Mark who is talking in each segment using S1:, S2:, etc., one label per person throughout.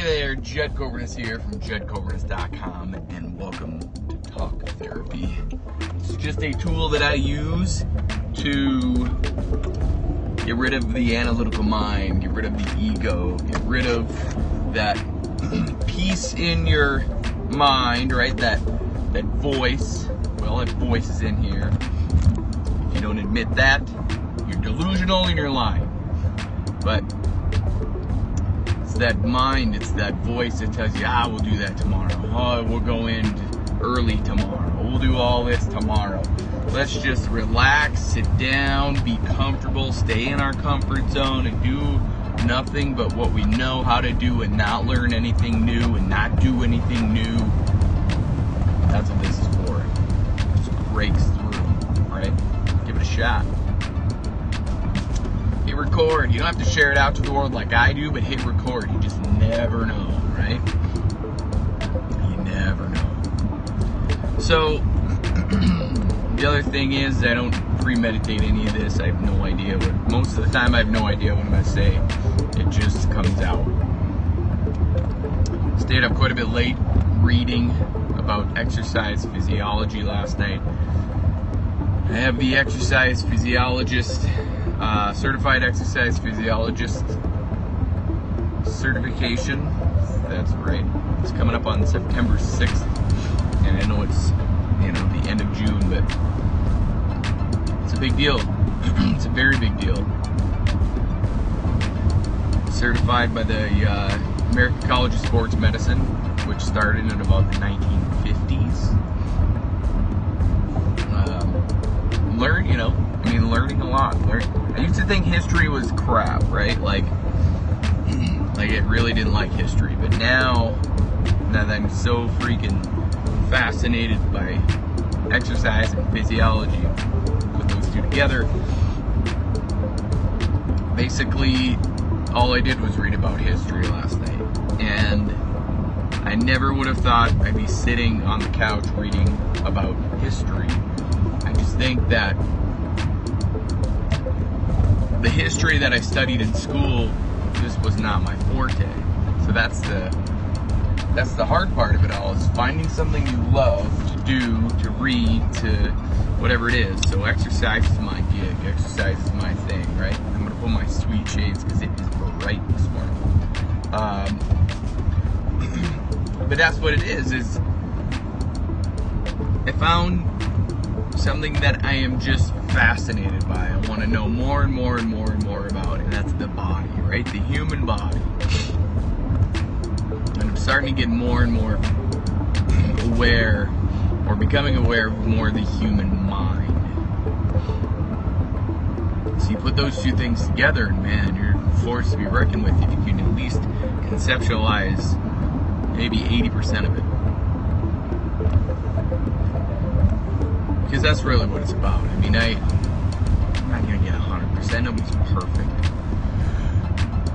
S1: Hey there, Jed Coburnus here from JuddCoburnus.com, and welcome to Talk Therapy. It's just a tool that I use to get rid of the analytical mind, get rid of the ego, get rid of that piece in your mind, right? That that voice. Well, that voice is in here. If you don't admit that, you're delusional and you're lying. But that mind, it's that voice that tells you, ah, we'll do that tomorrow. Oh, we'll go in early tomorrow. We'll do all this tomorrow. Let's just relax, sit down, be comfortable, stay in our comfort zone, and do nothing but what we know how to do and not learn anything new and not do anything new. That's what this is for. It breaks through, right? Give it a shot record. You don't have to share it out to the world like I do, but hit record. You just never know, right? You never know. So, the other thing is, I don't premeditate any of this. I have no idea what, most of the time, I have no idea what I'm going to say. It just comes out. Stayed up quite a bit late reading about exercise physiology last night. I have the exercise physiologist uh, certified exercise physiologist certification. That's right. It's coming up on September 6th, and I know it's you know the end of June, but it's a big deal. it's a very big deal. Certified by the uh, American College of Sports Medicine, which started in about the 1950s. Learning a lot. I used to think history was crap, right? Like, like it really didn't like history. But now, now that I'm so freaking fascinated by exercise and physiology, put those two together. Basically, all I did was read about history last night, and I never would have thought I'd be sitting on the couch reading about history. I just think that the history that I studied in school just was not my forte. So that's the that's the hard part of it all is finding something you love to do, to read, to whatever it is. So exercise is my gig. Exercise is my thing, right? I'm gonna put my sweet shades because it is bright this morning. Um, but that's what it is. Is I found something that I am just fascinated by. I want to know more and more and more and more about, and that's the body, right? The human body. And I'm starting to get more and more aware, or becoming aware of more of the human mind. So you put those two things together, and man, you're forced to be reckoned with if you can at least conceptualize maybe 80% of it. Because that's really what it's about. I mean, I, I'm not gonna get 100%. Nobody's perfect,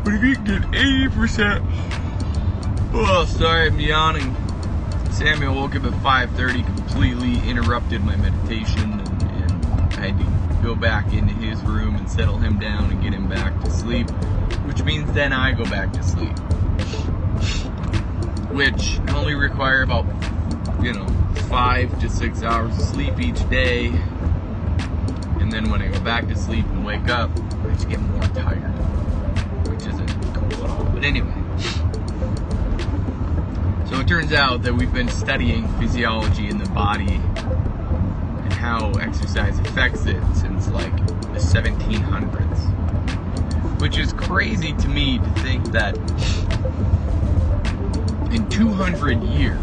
S1: but if you can get 80%, oh, sorry, I'm yawning. Samuel woke up at 5:30, completely interrupted my meditation, and, and I had to go back into his room and settle him down and get him back to sleep, which means then I go back to sleep, which only require about, you know, five to six hours of sleep each day. And then when I go back to sleep and wake up, I just get more tired, which isn't cool at all. But anyway. So it turns out that we've been studying physiology in the body and how exercise affects it since like the 1700s. Which is crazy to me to think that in 200 years,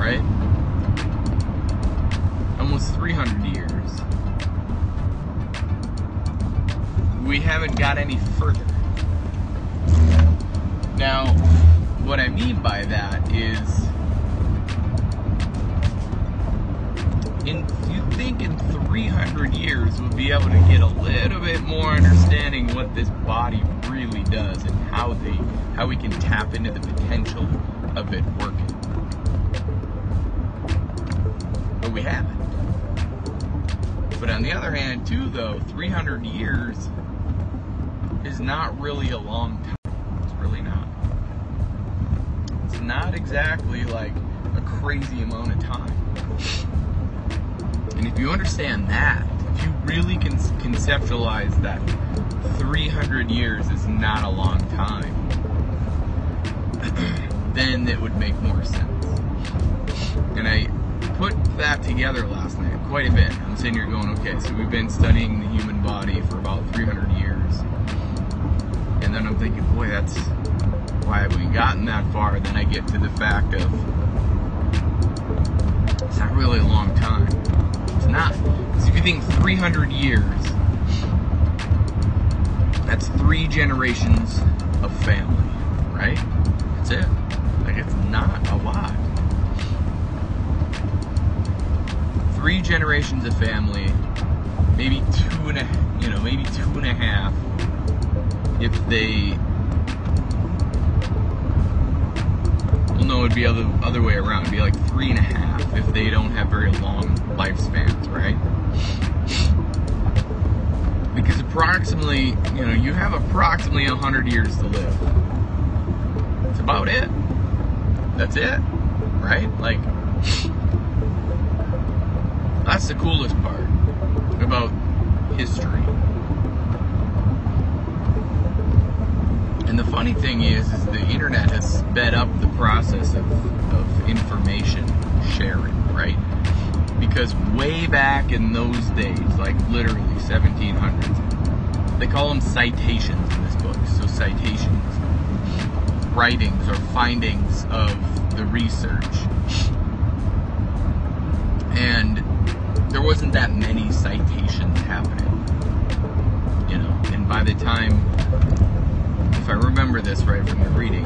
S1: right? Almost 300 years. We haven't got any further. Now, what I mean by that is, in you think in 300 years we'll be able to get a little bit more understanding what this body really does and how they how we can tap into the potential of it working. We haven't. But on the other hand, too, though, 300 years is not really a long time. It's really not. It's not exactly like a crazy amount of time. And if you understand that, if you really can conceptualize that 300 years is not a long time, then it would make more sense. And I put that together last night quite a bit. I'm sitting here going, okay, so we've been studying the human body for about 300 years. And then I'm thinking, boy, that's why have we gotten that far? Then I get to the fact of it's not really a long time. It's not. Because if you think 300 years, that's three generations of family, right? That's it. Like, it's not a lot. Three generations of family, maybe two and a, you know, maybe two and a half, if they well no it'd be other other way around. It'd be like three and a half if they don't have very long lifespans right? Because approximately you know you have approximately 100 years to live. That's about it. That's it right? Like that's the coolest part about history And the funny thing is, is the internet has sped up the process of, of information sharing, right? Because way back in those days, like literally 1700s, they call them citations in this book. So citations, writings or findings of the research. And there wasn't that many citations happening, you know. And by the time if I remember this right from the reading,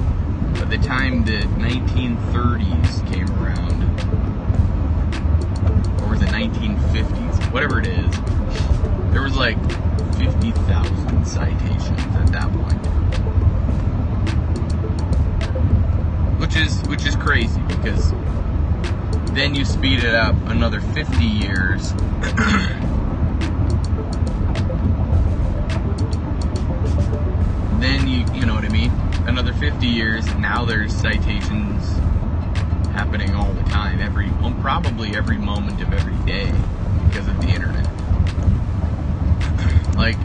S1: by the time the 1930s came around, or was it 1950s, whatever it is, there was like 50,000 citations at that point. Which is which is crazy because then you speed it up another 50 years then you you know what I mean? Another 50 years, now there's citations happening all the time, every well, probably every moment of every day because of the internet. like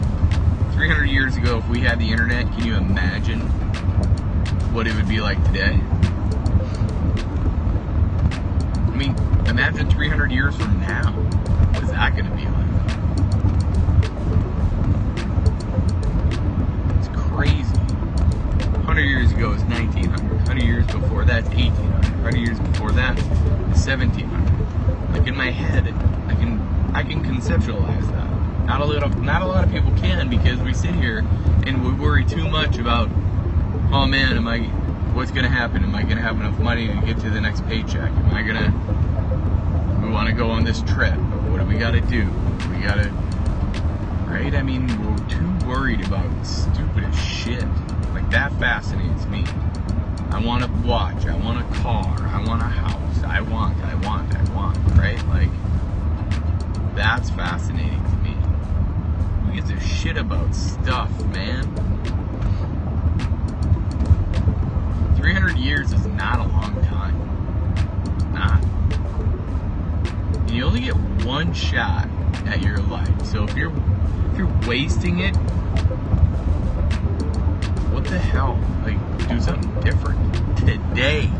S1: 300 years ago, if we had the internet, can you imagine what it would be like today? Mean, imagine 300 years from now. What is that going to be like? It's crazy. 100 years ago is 1900. 100 years before that's 1800. 100 years before that is 1700. Like in my head, I can I can conceptualize that. Not a lot of not a lot of people can because we sit here and we worry too much about oh man, am I what's gonna happen? Am I gonna have enough money to get to the next paycheck? Am I gonna we want to go on this trip? What do we got to do? We got to right? I mean, we're too worried about stupid as shit. Like, that fascinates me. I want a watch, I want a car, I want a house, I want, I want, I want, right? Like, that's fascinating to me. Who gives a shit about stuff, man? 300 years is not a long time. Not. And you only get one shot at your life. So if you're if you're wasting it, what the hell? Like, do something different today.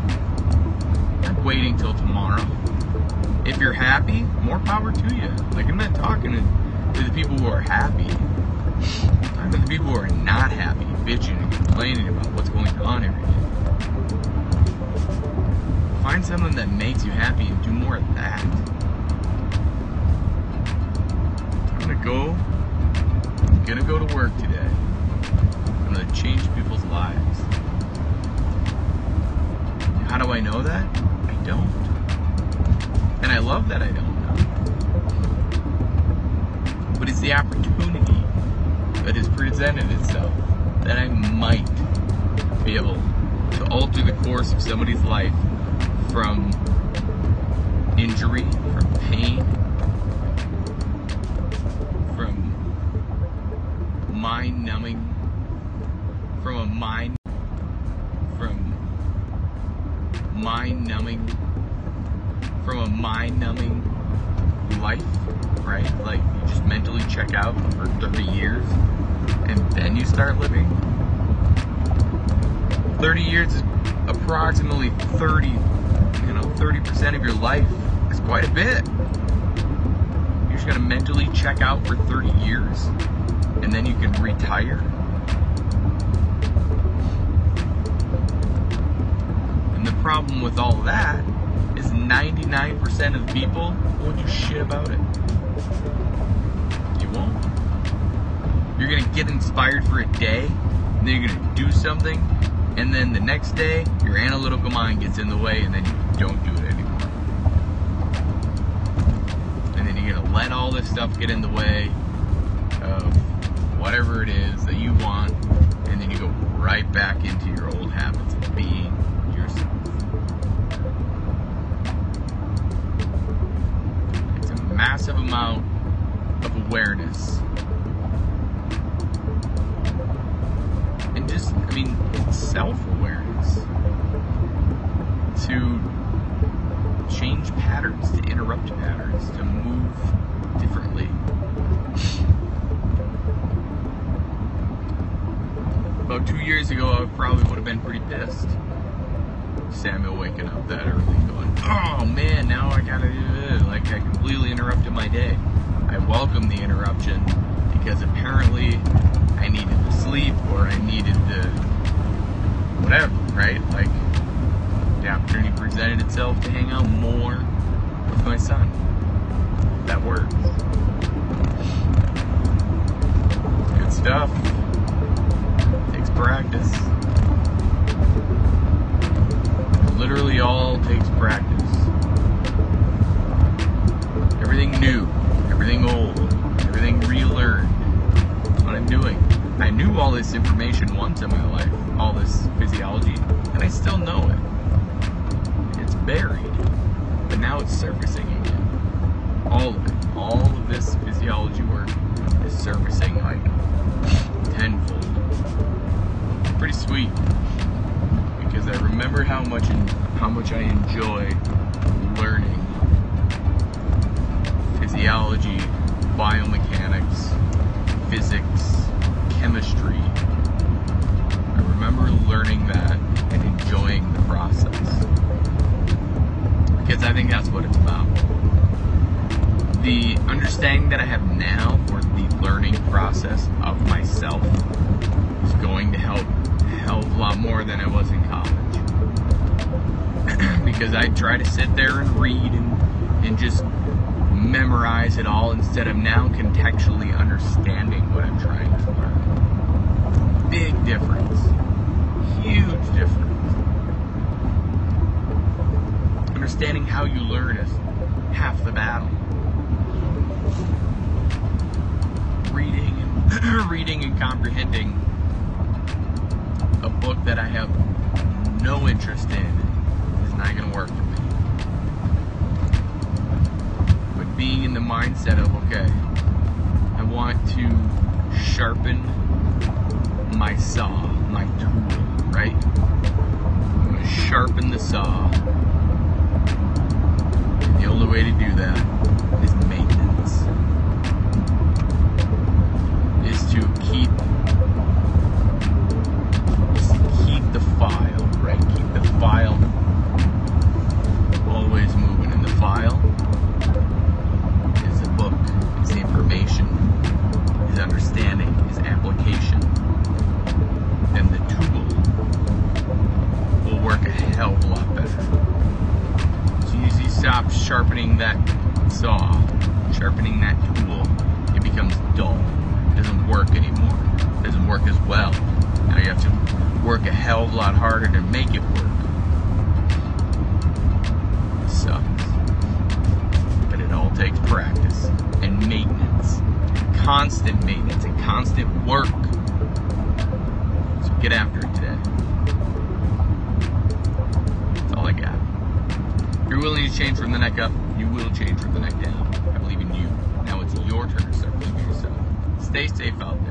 S1: Not waiting till tomorrow. If you're happy, more power to you. Like, I'm not talking to, to the people who are happy. I'm talking to the people who are not happy, bitching and complaining about what's going on every day. Find something that makes you happy and do more of that. I'm gonna go I'm gonna go to work today. I'm gonna change people's lives. How do I know that? I don't. And I love that I don't know. But it's the opportunity that has presented itself that I might be able alter the course of somebody's life from injury, from pain, from mind numbing from a mind from mind numbing, from a mind numbing life, right? Like you just mentally check out for 30 years and then you start living. 30 years is approximately 30, you know, 30% of your life is quite a bit. You're just gonna mentally check out for 30 years and then you can retire. And the problem with all that is 99% of people won't do shit about it. You won't. You're gonna get inspired for a day, and then you're gonna do something, and then the next day, your analytical mind gets in the way, and then you don't do it anymore. And then you're gonna let all this stuff get in the way of whatever it is that you want, and then you go right back into your old habits of being yourself. It's a massive amount of awareness. I mean, it's self awareness. To change patterns, to interrupt patterns, to move differently. About two years ago, I probably would have been pretty pissed. Samuel waking up that early, going, "Oh man, now I gotta do this." Like I completely interrupted my day. I welcome the interruption because apparently I needed to sleep or I needed to whatever, right? Like the opportunity presented itself to hang out more with my son. That works. Good stuff. Takes practice. Literally all takes practice. Everything new, everything old, everything relearned. That's what I'm doing. I knew all this information once in my life, all this physiology, and I still know it. It's buried, but now it's surfacing again. All of it, all of this physiology work is surfacing like tenfold. Pretty sweet because I remember how much how much I enjoyed learning physiology, biomechanics, physics, chemistry. I remember learning that and enjoying the process. Because I think that's what it's about. The understanding that I have now for the learning process of myself is going to help a hell a lot more than I was in college. because I try to sit there and read and, and just memorize it all instead of now contextually understanding what I'm trying to learn. Big difference. Huge difference. Understanding how you learn is half the battle. Reading and reading and comprehending a book that I have no interest in is not going to work for me. But being in the mindset of, okay, I want to sharpen my saw, my tool, right? I'm going to sharpen the saw. And the only way to do that is maintenance. Is to keep keep the file, right? Keep the file constant work. So get after it today. That's all I got. If you're willing to change from the neck up, you will change from the neck down. I believe in you. Now it's your turn to start believing in yourself. Stay safe out there.